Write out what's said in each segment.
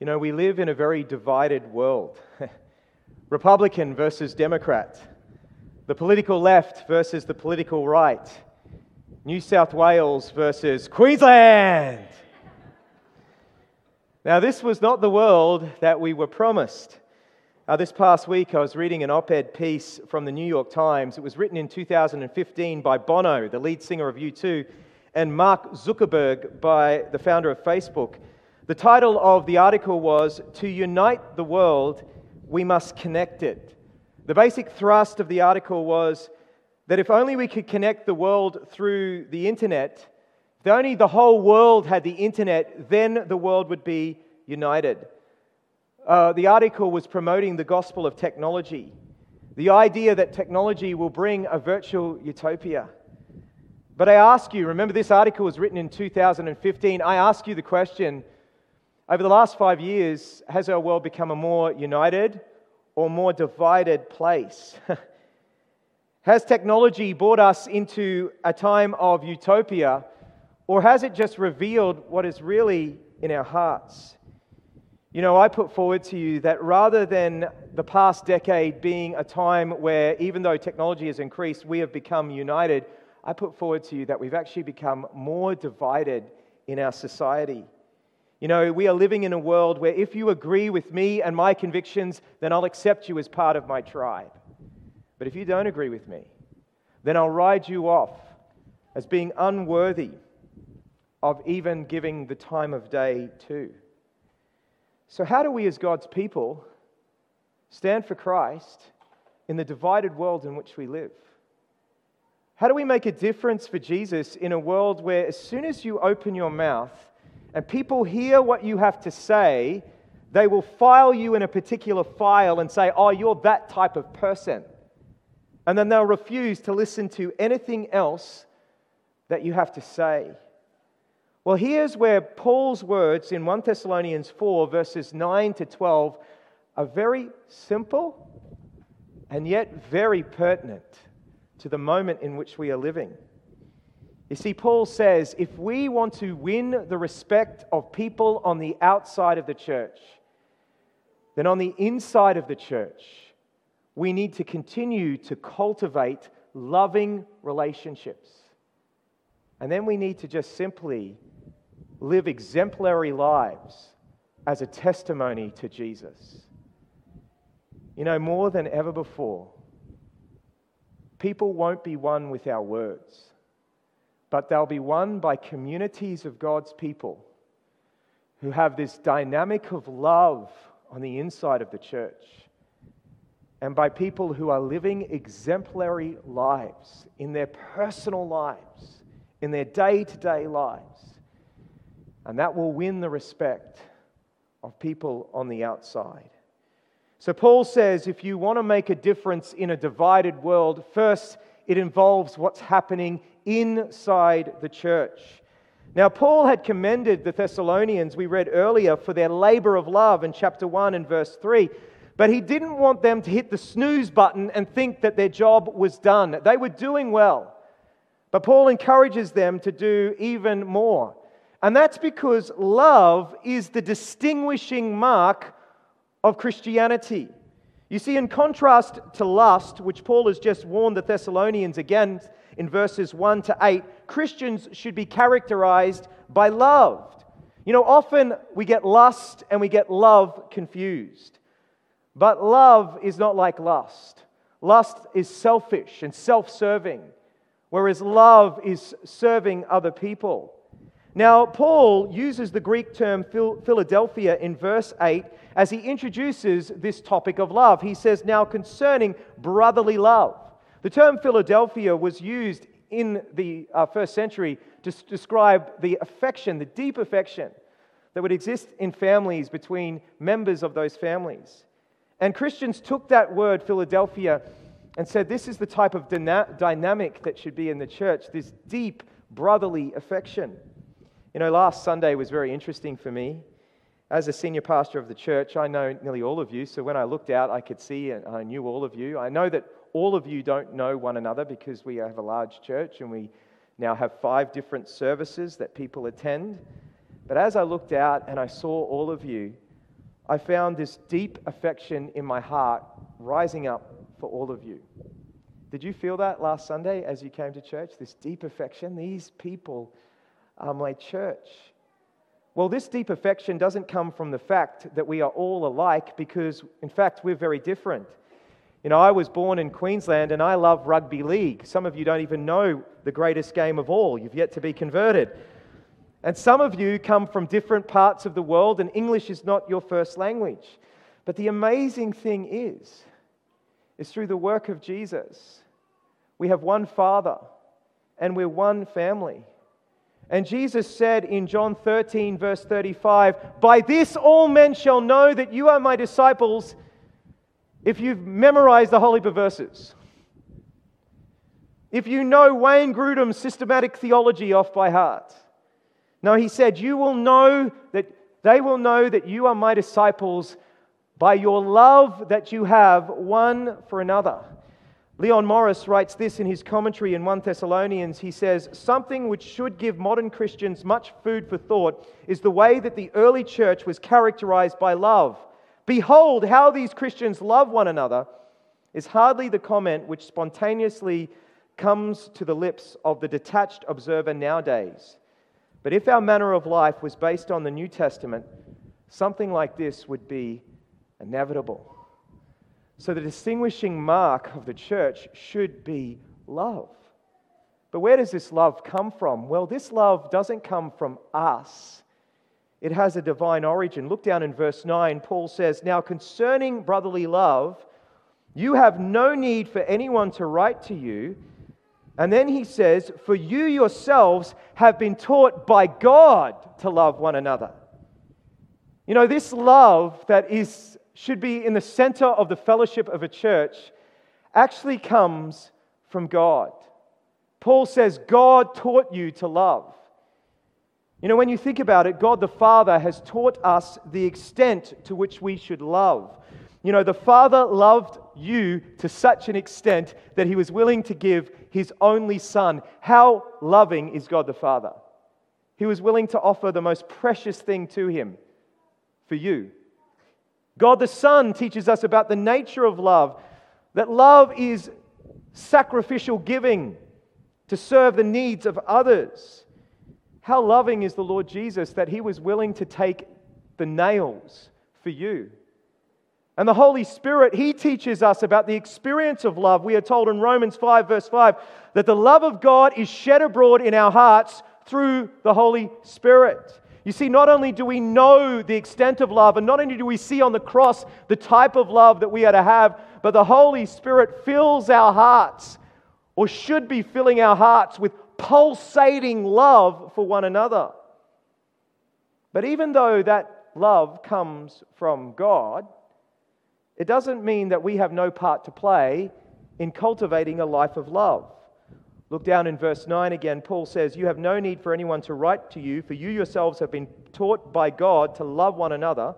You know, we live in a very divided world Republican versus Democrat, the political left versus the political right, New South Wales versus Queensland. Now, this was not the world that we were promised. Uh, this past week, I was reading an op ed piece from the New York Times. It was written in 2015 by Bono, the lead singer of U2, and Mark Zuckerberg, by the founder of Facebook. The title of the article was To Unite the World, We Must Connect It. The basic thrust of the article was that if only we could connect the world through the internet, if only the whole world had the internet, then the world would be united. Uh, the article was promoting the gospel of technology, the idea that technology will bring a virtual utopia. But I ask you, remember this article was written in 2015. I ask you the question over the last five years, has our world become a more united or more divided place? has technology brought us into a time of utopia, or has it just revealed what is really in our hearts? You know, I put forward to you that rather than the past decade being a time where, even though technology has increased, we have become united, I put forward to you that we've actually become more divided in our society. You know, we are living in a world where if you agree with me and my convictions, then I'll accept you as part of my tribe. But if you don't agree with me, then I'll ride you off as being unworthy of even giving the time of day to. So, how do we as God's people stand for Christ in the divided world in which we live? How do we make a difference for Jesus in a world where, as soon as you open your mouth, and people hear what you have to say, they will file you in a particular file and say, Oh, you're that type of person. And then they'll refuse to listen to anything else that you have to say. Well, here's where Paul's words in 1 Thessalonians 4, verses 9 to 12, are very simple and yet very pertinent to the moment in which we are living. You see, Paul says if we want to win the respect of people on the outside of the church, then on the inside of the church, we need to continue to cultivate loving relationships. And then we need to just simply live exemplary lives as a testimony to Jesus. You know, more than ever before, people won't be won with our words but they'll be won by communities of God's people who have this dynamic of love on the inside of the church, and by people who are living exemplary lives in their personal lives, in their day to day lives. And that will win the respect of people on the outside. So, Paul says if you want to make a difference in a divided world, first it involves what's happening inside the church. Now, Paul had commended the Thessalonians, we read earlier, for their labor of love in chapter 1 and verse 3. But he didn't want them to hit the snooze button and think that their job was done. They were doing well. But Paul encourages them to do even more. And that's because love is the distinguishing mark of Christianity. You see, in contrast to lust, which Paul has just warned the Thessalonians against, in verses 1 to 8, Christians should be characterized by love. You know, often we get lust and we get love confused. But love is not like lust. Lust is selfish and self serving, whereas love is serving other people. Now, Paul uses the Greek term Philadelphia in verse 8 as he introduces this topic of love. He says, Now concerning brotherly love. The term Philadelphia was used in the uh, first century to s- describe the affection, the deep affection that would exist in families between members of those families. And Christians took that word, Philadelphia, and said, This is the type of dyna- dynamic that should be in the church, this deep brotherly affection. You know, last Sunday was very interesting for me. As a senior pastor of the church, I know nearly all of you, so when I looked out, I could see and I knew all of you. I know that all of you don't know one another because we have a large church and we now have five different services that people attend. But as I looked out and I saw all of you, I found this deep affection in my heart rising up for all of you. Did you feel that last Sunday as you came to church? This deep affection? These people are my church. Well, this deep affection doesn't come from the fact that we are all alike, because in fact, we're very different. You know, I was born in Queensland and I love rugby league. Some of you don't even know the greatest game of all. You've yet to be converted. And some of you come from different parts of the world, and English is not your first language. But the amazing thing is, is through the work of Jesus, we have one Father and we're one family. And Jesus said in John 13, verse 35, By this all men shall know that you are my disciples if you've memorized the holy verses. If you know Wayne Grudem's systematic theology off by heart. No, he said, You will know that they will know that you are my disciples by your love that you have one for another. Leon Morris writes this in his commentary in 1 Thessalonians. He says, Something which should give modern Christians much food for thought is the way that the early church was characterized by love. Behold, how these Christians love one another is hardly the comment which spontaneously comes to the lips of the detached observer nowadays. But if our manner of life was based on the New Testament, something like this would be inevitable. So, the distinguishing mark of the church should be love. But where does this love come from? Well, this love doesn't come from us, it has a divine origin. Look down in verse 9. Paul says, Now concerning brotherly love, you have no need for anyone to write to you. And then he says, For you yourselves have been taught by God to love one another. You know, this love that is should be in the center of the fellowship of a church actually comes from God. Paul says, God taught you to love. You know, when you think about it, God the Father has taught us the extent to which we should love. You know, the Father loved you to such an extent that he was willing to give his only Son. How loving is God the Father? He was willing to offer the most precious thing to him for you. God the Son teaches us about the nature of love, that love is sacrificial giving to serve the needs of others. How loving is the Lord Jesus that he was willing to take the nails for you. And the Holy Spirit, He teaches us about the experience of love. We are told in Romans 5, verse 5, that the love of God is shed abroad in our hearts through the Holy Spirit. You see, not only do we know the extent of love, and not only do we see on the cross the type of love that we are to have, but the Holy Spirit fills our hearts, or should be filling our hearts, with pulsating love for one another. But even though that love comes from God, it doesn't mean that we have no part to play in cultivating a life of love. Look down in verse 9 again. Paul says, You have no need for anyone to write to you, for you yourselves have been taught by God to love one another.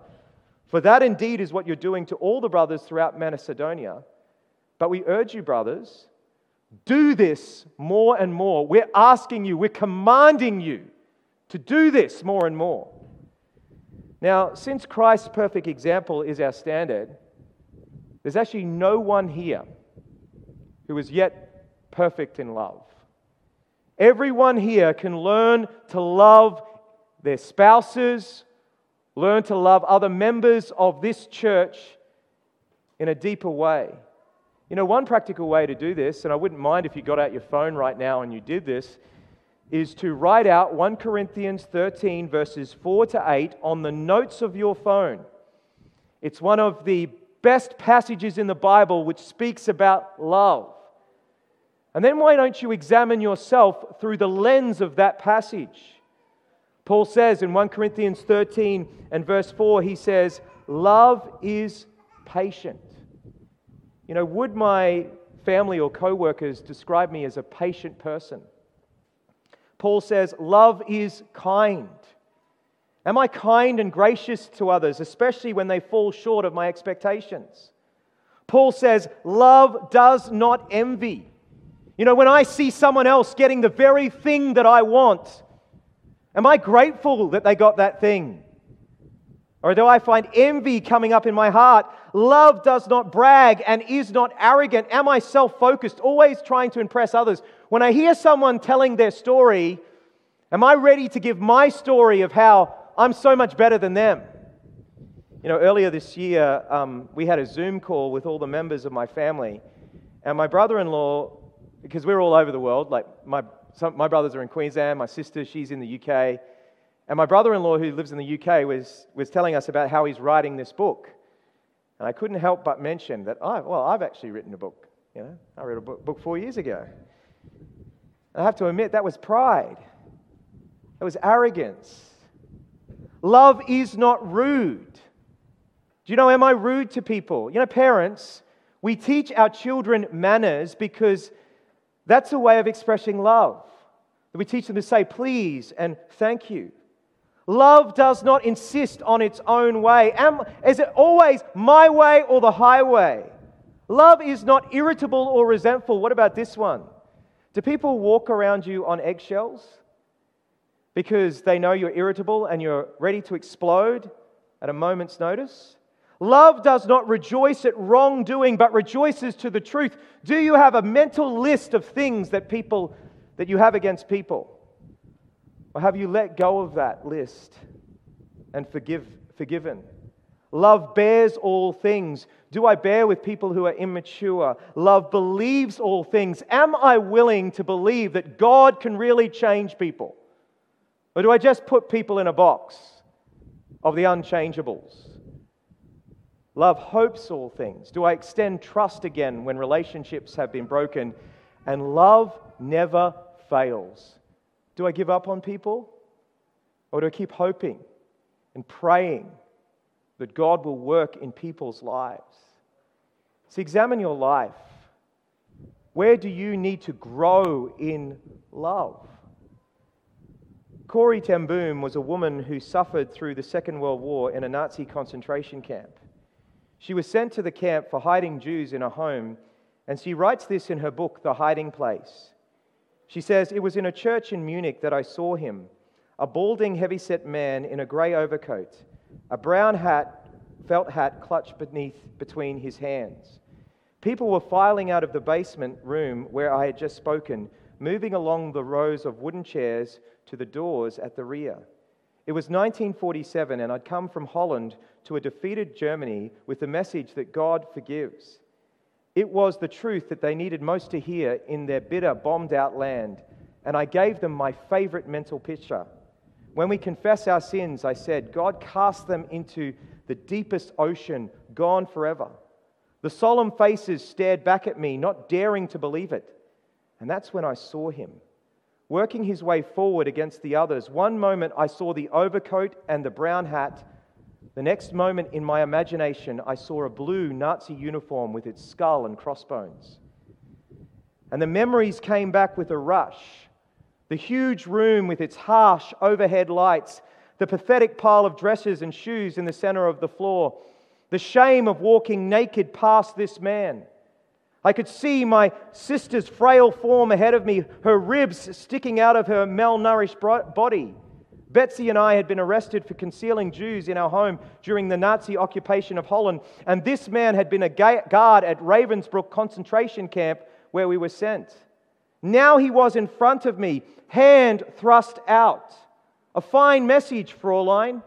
For that indeed is what you're doing to all the brothers throughout Macedonia. But we urge you, brothers, do this more and more. We're asking you, we're commanding you to do this more and more. Now, since Christ's perfect example is our standard, there's actually no one here who is yet perfect in love. Everyone here can learn to love their spouses, learn to love other members of this church in a deeper way. You know, one practical way to do this, and I wouldn't mind if you got out your phone right now and you did this, is to write out 1 Corinthians 13, verses 4 to 8 on the notes of your phone. It's one of the best passages in the Bible which speaks about love. And then why don't you examine yourself through the lens of that passage? Paul says in 1 Corinthians 13 and verse 4, he says, Love is patient. You know, would my family or co workers describe me as a patient person? Paul says, Love is kind. Am I kind and gracious to others, especially when they fall short of my expectations? Paul says, Love does not envy. You know, when I see someone else getting the very thing that I want, am I grateful that they got that thing? Or do I find envy coming up in my heart? Love does not brag and is not arrogant. Am I self focused, always trying to impress others? When I hear someone telling their story, am I ready to give my story of how I'm so much better than them? You know, earlier this year, um, we had a Zoom call with all the members of my family. And my brother in law, because we're all over the world, like my, some, my brothers are in Queensland, my sister, she's in the UK. And my brother in law, who lives in the UK, was, was telling us about how he's writing this book. And I couldn't help but mention that, I, well, I've actually written a book. You know, I read a book, book four years ago. I have to admit, that was pride, that was arrogance. Love is not rude. Do you know, am I rude to people? You know, parents, we teach our children manners because that's a way of expressing love. We teach them to say please and thank you. Love does not insist on its own way. Am, is it always my way or the highway? Love is not irritable or resentful. What about this one? Do people walk around you on eggshells because they know you're irritable and you're ready to explode at a moment's notice? Love does not rejoice at wrongdoing, but rejoices to the truth. Do you have a mental list of things that people that you have against people? Or have you let go of that list and forgive, forgiven? Love bears all things. Do I bear with people who are immature? Love believes all things. Am I willing to believe that God can really change people? Or do I just put people in a box of the unchangeables? Love hopes all things. Do I extend trust again when relationships have been broken? And love never fails. Do I give up on people? Or do I keep hoping and praying that God will work in people's lives? So examine your life. Where do you need to grow in love? Corrie ten Boom was a woman who suffered through the Second World War in a Nazi concentration camp. She was sent to the camp for hiding Jews in a home, and she writes this in her book, The Hiding Place. She says, It was in a church in Munich that I saw him, a balding, heavy-set man in a grey overcoat, a brown hat, felt hat clutched beneath between his hands. People were filing out of the basement room where I had just spoken, moving along the rows of wooden chairs to the doors at the rear. It was 1947, and I'd come from Holland to a defeated Germany with the message that God forgives. It was the truth that they needed most to hear in their bitter, bombed out land, and I gave them my favorite mental picture. When we confess our sins, I said, God cast them into the deepest ocean, gone forever. The solemn faces stared back at me, not daring to believe it. And that's when I saw him, working his way forward against the others. One moment I saw the overcoat and the brown hat the next moment in my imagination, I saw a blue Nazi uniform with its skull and crossbones. And the memories came back with a rush. The huge room with its harsh overhead lights, the pathetic pile of dresses and shoes in the center of the floor, the shame of walking naked past this man. I could see my sister's frail form ahead of me, her ribs sticking out of her malnourished body. Betsy and I had been arrested for concealing Jews in our home during the Nazi occupation of Holland, and this man had been a guard at Ravensbrück concentration camp where we were sent. Now he was in front of me, hand thrust out. A fine message, Fraulein.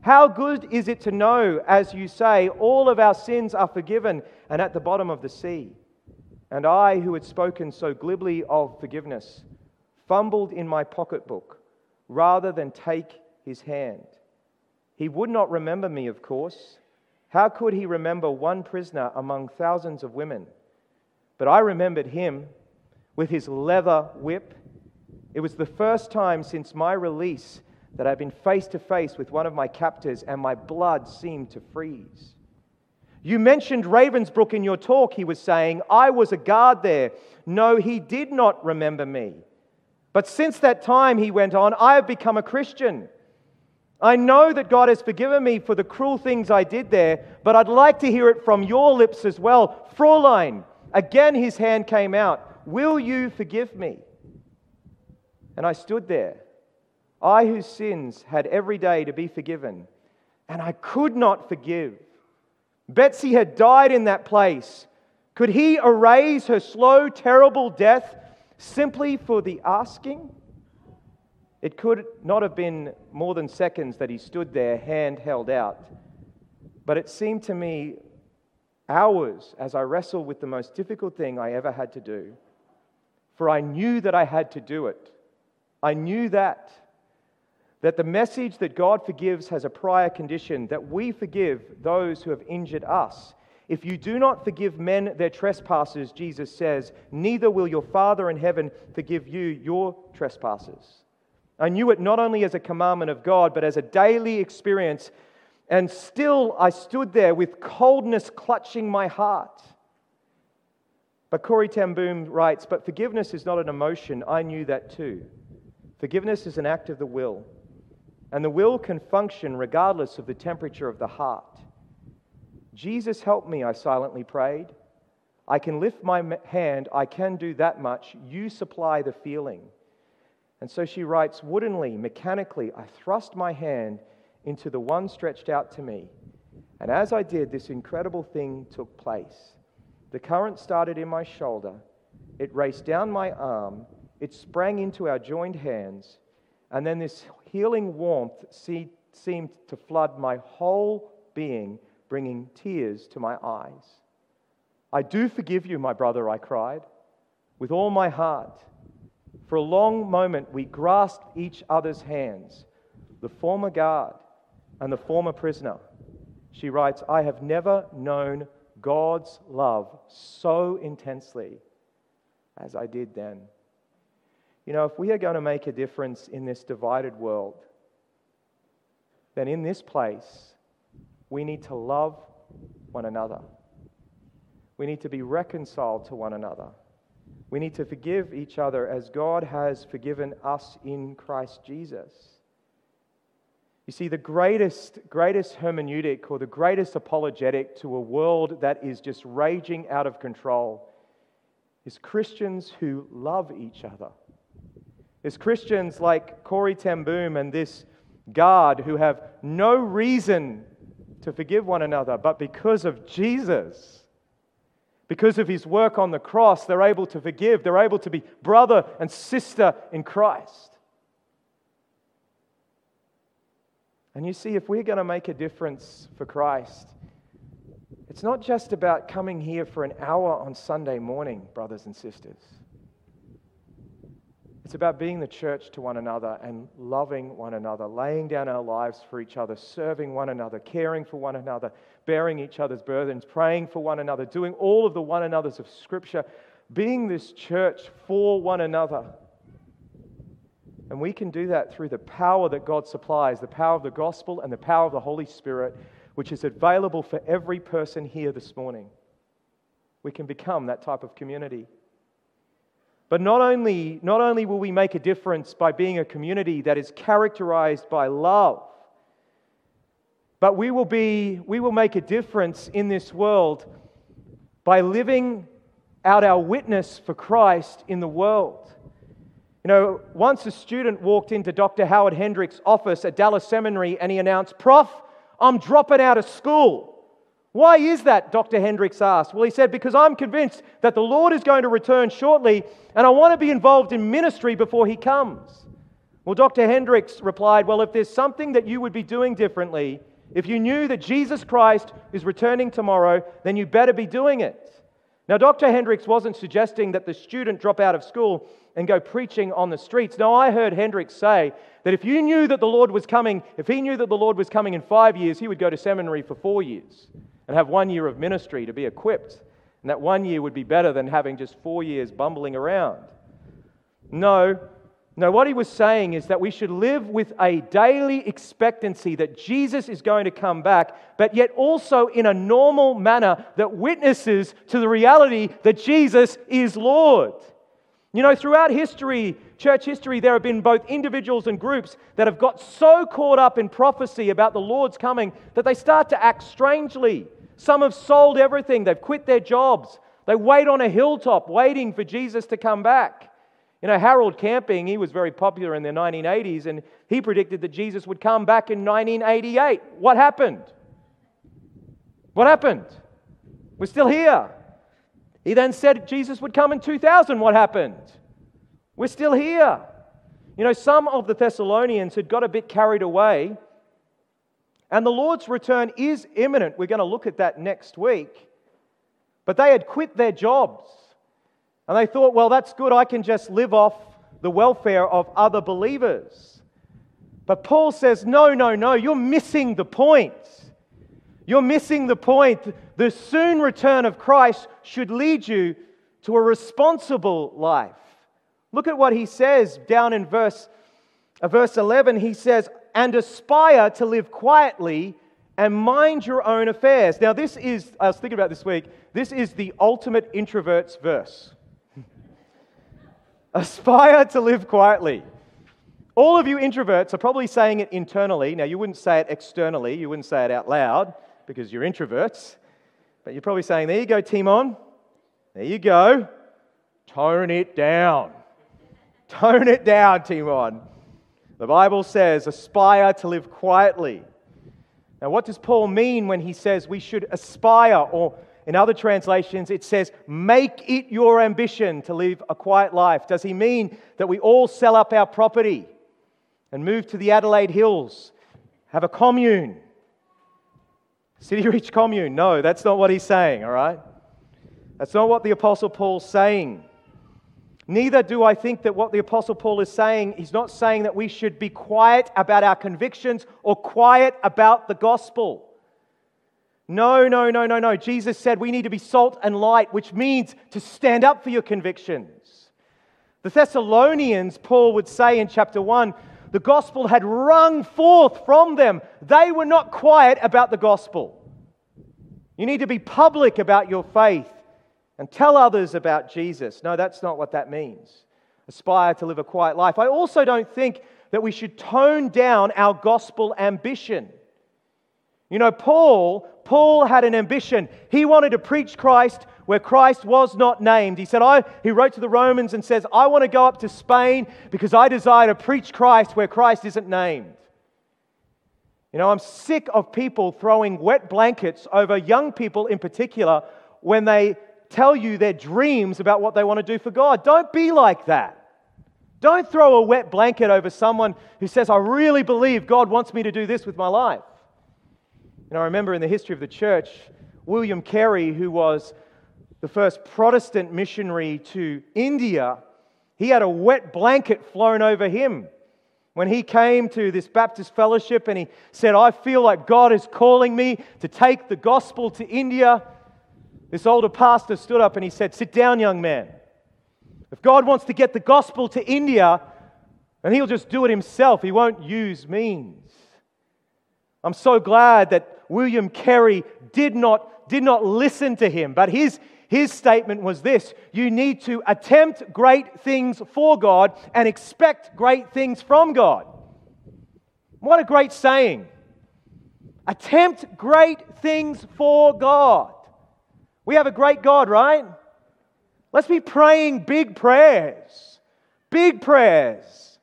How good is it to know, as you say, all of our sins are forgiven and at the bottom of the sea? And I, who had spoken so glibly of forgiveness, fumbled in my pocketbook rather than take his hand. He would not remember me, of course. How could he remember one prisoner among thousands of women? But I remembered him with his leather whip. It was the first time since my release that I'd been face to face with one of my captors, and my blood seemed to freeze. You mentioned Ravensbrück in your talk, he was saying. I was a guard there. No, he did not remember me. But since that time, he went on, I have become a Christian. I know that God has forgiven me for the cruel things I did there, but I'd like to hear it from your lips as well. Fraulein, again his hand came out. Will you forgive me? And I stood there, I whose sins had every day to be forgiven, and I could not forgive. Betsy had died in that place. Could he erase her slow, terrible death simply for the asking? It could not have been more than seconds that he stood there, hand held out. But it seemed to me hours as I wrestled with the most difficult thing I ever had to do. For I knew that I had to do it. I knew that. That the message that God forgives has a prior condition, that we forgive those who have injured us. If you do not forgive men their trespasses, Jesus says, neither will your Father in heaven forgive you your trespasses. I knew it not only as a commandment of God, but as a daily experience. And still, I stood there with coldness clutching my heart. But Corrie ten Boom writes, But forgiveness is not an emotion. I knew that too. Forgiveness is an act of the will. And the will can function regardless of the temperature of the heart. Jesus, help me, I silently prayed. I can lift my hand, I can do that much. You supply the feeling. And so she writes, woodenly, mechanically, I thrust my hand into the one stretched out to me. And as I did, this incredible thing took place. The current started in my shoulder, it raced down my arm, it sprang into our joined hands, and then this healing warmth seemed to flood my whole being, bringing tears to my eyes. I do forgive you, my brother, I cried, with all my heart. For a long moment, we grasped each other's hands, the former guard and the former prisoner. She writes, I have never known God's love so intensely as I did then. You know, if we are going to make a difference in this divided world, then in this place, we need to love one another. We need to be reconciled to one another. We need to forgive each other as God has forgiven us in Christ Jesus. You see, the greatest, greatest hermeneutic or the greatest apologetic to a world that is just raging out of control is Christians who love each other. Is Christians like Corrie ten and this guard who have no reason to forgive one another, but because of Jesus because of his work on the cross, they're able to forgive. They're able to be brother and sister in Christ. And you see, if we're going to make a difference for Christ, it's not just about coming here for an hour on Sunday morning, brothers and sisters. It's about being the church to one another and loving one another, laying down our lives for each other, serving one another, caring for one another, bearing each other's burdens, praying for one another, doing all of the one another's of Scripture, being this church for one another. And we can do that through the power that God supplies, the power of the gospel and the power of the Holy Spirit, which is available for every person here this morning. We can become that type of community. But not only, not only will we make a difference by being a community that is characterized by love, but we will, be, we will make a difference in this world by living out our witness for Christ in the world. You know, once a student walked into Dr. Howard Hendricks' office at Dallas Seminary and he announced, Prof, I'm dropping out of school. Why is that? Dr. Hendricks asked. Well, he said, Because I'm convinced that the Lord is going to return shortly and I want to be involved in ministry before he comes. Well, Dr. Hendricks replied, Well, if there's something that you would be doing differently, if you knew that Jesus Christ is returning tomorrow, then you better be doing it. Now, Dr. Hendricks wasn't suggesting that the student drop out of school and go preaching on the streets. No, I heard Hendricks say that if you knew that the Lord was coming, if he knew that the Lord was coming in five years, he would go to seminary for four years and have one year of ministry to be equipped. And that one year would be better than having just four years bumbling around. No, no, what he was saying is that we should live with a daily expectancy that Jesus is going to come back, but yet also in a normal manner that witnesses to the reality that Jesus is Lord. You know, throughout history, church history, there have been both individuals and groups that have got so caught up in prophecy about the Lord's coming that they start to act strangely. Some have sold everything, they've quit their jobs, they wait on a hilltop waiting for Jesus to come back. You know, Harold Camping, he was very popular in the 1980s, and he predicted that Jesus would come back in 1988. What happened? What happened? We're still here. He then said Jesus would come in 2000. What happened? We're still here. You know, some of the Thessalonians had got a bit carried away, and the Lord's return is imminent. We're going to look at that next week. But they had quit their jobs, and they thought, well, that's good. I can just live off the welfare of other believers. But Paul says, no, no, no, you're missing the point. You're missing the point. The soon return of Christ should lead you to a responsible life. Look at what he says down in verse, uh, verse 11. He says, And aspire to live quietly and mind your own affairs. Now, this is, I was thinking about this week, this is the ultimate introvert's verse. aspire to live quietly. All of you introverts are probably saying it internally. Now, you wouldn't say it externally, you wouldn't say it out loud because you're introverts. But you're probably saying, There you go, Timon. There you go. Tone it down. Tone it down, Timon. The Bible says, aspire to live quietly. Now, what does Paul mean when he says we should aspire? Or in other translations, it says, make it your ambition to live a quiet life. Does he mean that we all sell up our property and move to the Adelaide Hills, have a commune? City Reach commune? No, that's not what he's saying, all right? That's not what the Apostle Paul's saying. Neither do I think that what the Apostle Paul is saying, he's not saying that we should be quiet about our convictions or quiet about the gospel. No, no, no, no, no. Jesus said we need to be salt and light, which means to stand up for your convictions. The Thessalonians, Paul would say in chapter 1, the gospel had rung forth from them. They were not quiet about the gospel. You need to be public about your faith and tell others about Jesus. No, that's not what that means. Aspire to live a quiet life. I also don't think that we should tone down our gospel ambition. You know, Paul, Paul had an ambition. He wanted to preach Christ where Christ was not named. He said, I, he wrote to the Romans and says, I want to go up to Spain because I desire to preach Christ where Christ isn't named. You know, I'm sick of people throwing wet blankets over young people in particular when they tell you their dreams about what they want to do for God. Don't be like that. Don't throw a wet blanket over someone who says, I really believe God wants me to do this with my life. And I remember in the history of the church, William Carey, who was the first Protestant missionary to India, he had a wet blanket flown over him when he came to this Baptist fellowship and he said, I feel like God is calling me to take the gospel to India. This older pastor stood up and he said, Sit down, young man. If God wants to get the gospel to India, then he'll just do it himself. He won't use means. I'm so glad that William Carey did not, did not listen to him, but his, his statement was this You need to attempt great things for God and expect great things from God. What a great saying! Attempt great things for God. We have a great God, right? Let's be praying big prayers. Big prayers.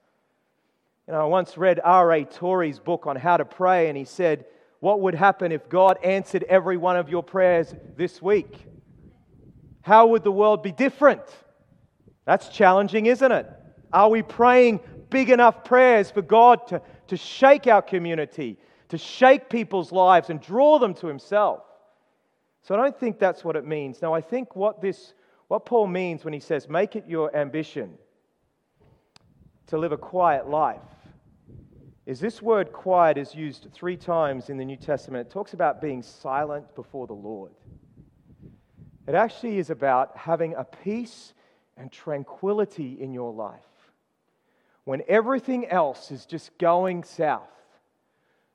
You know, I once read R.A. Torrey's book on how to pray, and he said, What would happen if God answered every one of your prayers this week? How would the world be different? That's challenging, isn't it? Are we praying big enough prayers for God to, to shake our community, to shake people's lives and draw them to Himself? So I don't think that's what it means. Now, I think what this, what Paul means when he says, make it your ambition to live a quiet life, is this word quiet is used three times in the New Testament. It talks about being silent before the Lord. It actually is about having a peace and tranquility in your life. When everything else is just going south,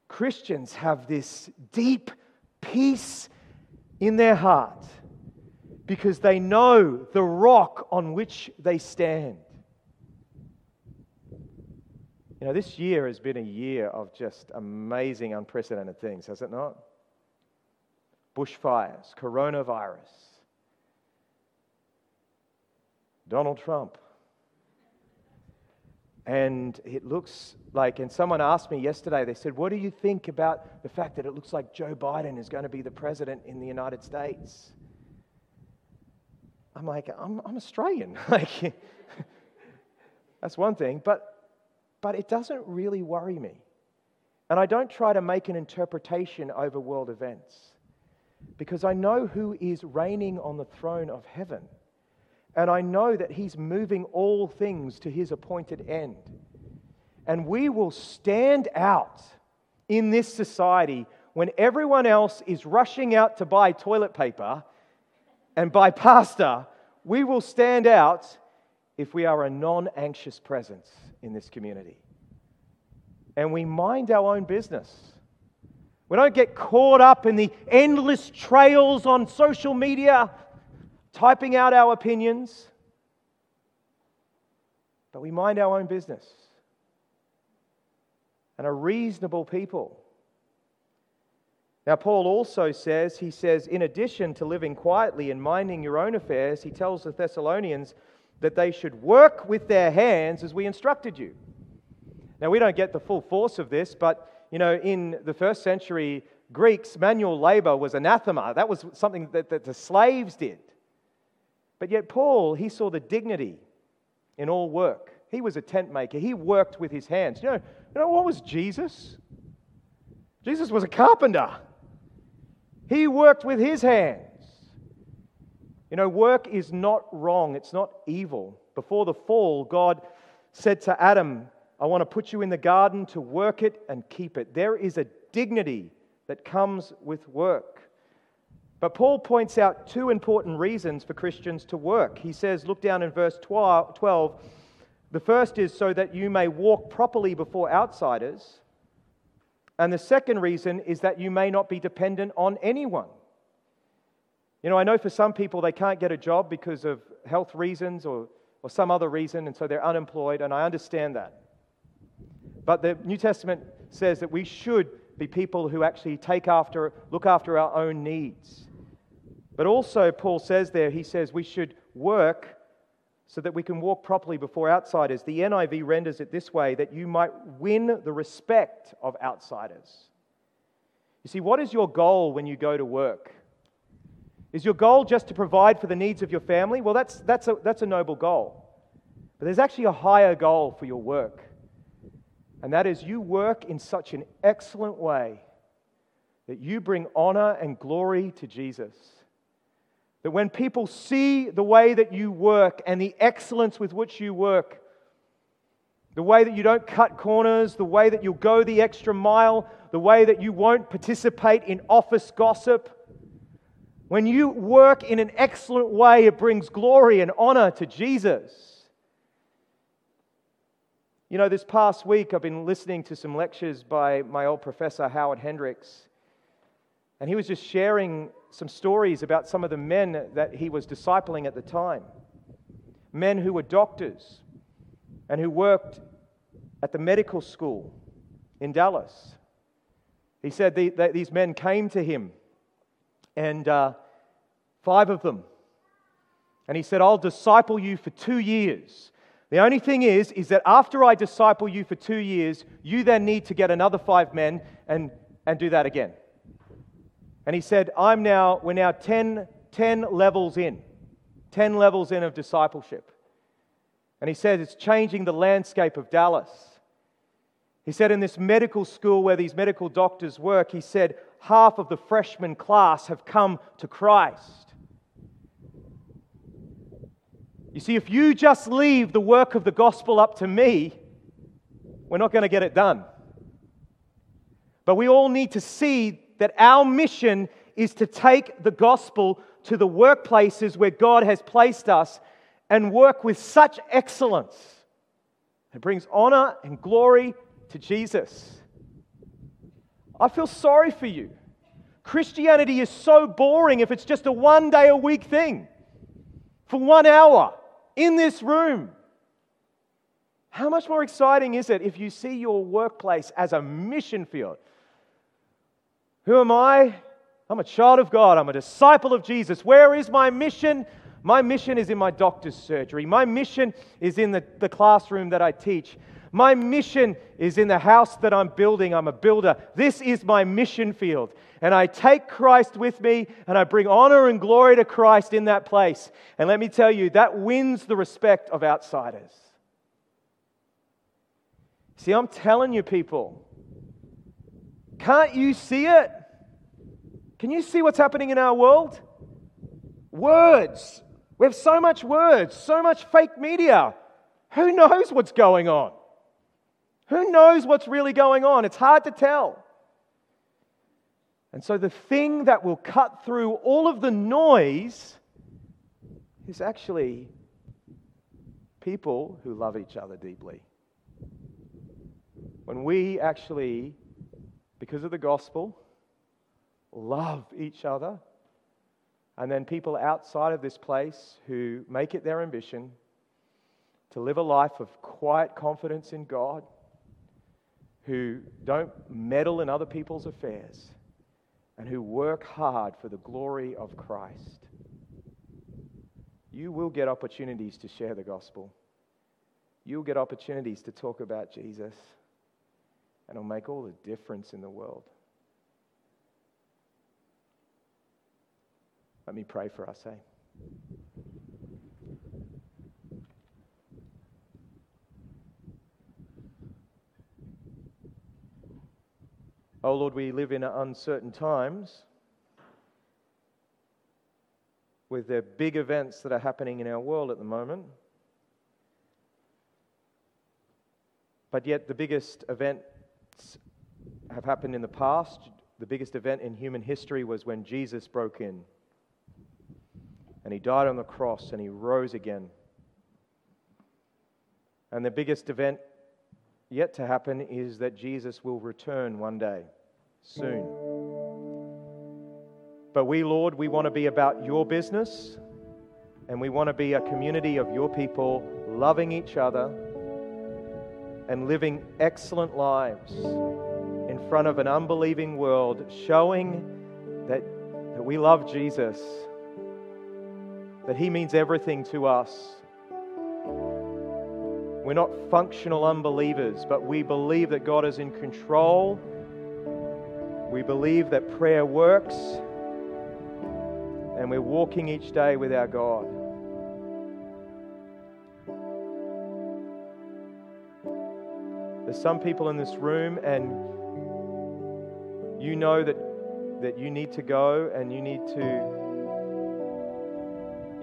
Christians have this deep peace in their heart because they know the rock on which they stand. You know, this year has been a year of just amazing, unprecedented things, has it not? Bushfires, coronavirus, Donald Trump. And it looks like, and someone asked me yesterday, they said, What do you think about the fact that it looks like Joe Biden is going to be the president in the United States? I'm like, I'm, I'm Australian. like, that's one thing, but, but it doesn't really worry me. And I don't try to make an interpretation over world events because I know who is reigning on the throne of heaven. And I know that he's moving all things to his appointed end. And we will stand out in this society when everyone else is rushing out to buy toilet paper and buy pasta. We will stand out if we are a non anxious presence in this community and we mind our own business. We don't get caught up in the endless trails on social media typing out our opinions, but we mind our own business and are reasonable people. Now, Paul also says, he says, in addition to living quietly and minding your own affairs, he tells the Thessalonians that they should work with their hands as we instructed you. Now, we don't get the full force of this, but you know, in the first century Greeks, manual labor was anathema. That was something that, that the slaves did. But yet, Paul, he saw the dignity in all work. He was a tent maker, he worked with his hands. You know, you know what was Jesus? Jesus was a carpenter, he worked with his hands. You know, work is not wrong, it's not evil. Before the fall, God said to Adam, I want to put you in the garden to work it and keep it. There is a dignity that comes with work. But Paul points out two important reasons for Christians to work. He says, look down in verse 12. The first is so that you may walk properly before outsiders. And the second reason is that you may not be dependent on anyone. You know, I know for some people they can't get a job because of health reasons or, or some other reason, and so they're unemployed, and I understand that. But the New Testament says that we should be people who actually take after, look after our own needs. But also, Paul says there, he says we should work so that we can walk properly before outsiders. The NIV renders it this way that you might win the respect of outsiders. You see, what is your goal when you go to work? Is your goal just to provide for the needs of your family? Well, that's, that's, a, that's a noble goal. But there's actually a higher goal for your work. And that is, you work in such an excellent way that you bring honor and glory to Jesus. That when people see the way that you work and the excellence with which you work, the way that you don't cut corners, the way that you'll go the extra mile, the way that you won't participate in office gossip, when you work in an excellent way, it brings glory and honor to Jesus. You know, this past week I've been listening to some lectures by my old professor, Howard Hendricks, and he was just sharing some stories about some of the men that he was discipling at the time. Men who were doctors and who worked at the medical school in Dallas. He said that these men came to him, and uh, five of them. And he said, I'll disciple you for two years. The only thing is, is that after I disciple you for two years, you then need to get another five men and, and do that again. And he said, I'm now, we're now 10, 10 levels in, 10 levels in of discipleship. And he says it's changing the landscape of Dallas. He said, in this medical school where these medical doctors work, he said, half of the freshman class have come to Christ. You see, if you just leave the work of the gospel up to me, we're not going to get it done. But we all need to see that our mission is to take the gospel to the workplaces where God has placed us and work with such excellence. It brings honor and glory to Jesus. I feel sorry for you. Christianity is so boring if it's just a one day a week thing for one hour in this room. How much more exciting is it if you see your workplace as a mission field? Who am I? I'm a child of God. I'm a disciple of Jesus. Where is my mission? My mission is in my doctor's surgery. My mission is in the, the classroom that I teach. My mission is in the house that I'm building. I'm a builder. This is my mission field. And I take Christ with me and I bring honor and glory to Christ in that place. And let me tell you, that wins the respect of outsiders. See, I'm telling you, people, can't you see it? Can you see what's happening in our world? Words. We have so much words, so much fake media. Who knows what's going on? Who knows what's really going on? It's hard to tell. And so, the thing that will cut through all of the noise is actually people who love each other deeply. When we actually, because of the gospel, love each other, and then people outside of this place who make it their ambition to live a life of quiet confidence in God who don't meddle in other people's affairs and who work hard for the glory of Christ, you will get opportunities to share the gospel. You'll get opportunities to talk about Jesus, and it'll make all the difference in the world. Let me pray for us, eh? Oh Lord, we live in uncertain times with the big events that are happening in our world at the moment. But yet, the biggest events have happened in the past. The biggest event in human history was when Jesus broke in. And he died on the cross and he rose again. And the biggest event yet to happen is that Jesus will return one day, soon. But we, Lord, we want to be about your business and we want to be a community of your people loving each other and living excellent lives in front of an unbelieving world, showing that, that we love Jesus, that he means everything to us we're not functional unbelievers, but we believe that God is in control. We believe that prayer works. And we're walking each day with our God. There's some people in this room, and you know that, that you need to go and you need to.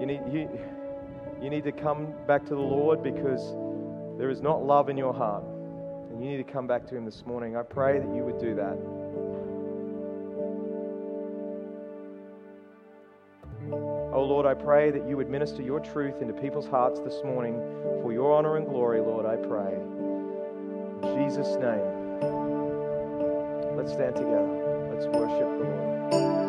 You need, you, you need to come back to the Lord because there is not love in your heart, and you need to come back to Him this morning, I pray that you would do that. Oh Lord, I pray that you would minister your truth into people's hearts this morning for your honor and glory, Lord, I pray. In Jesus' name. Let's stand together. Let's worship the Lord.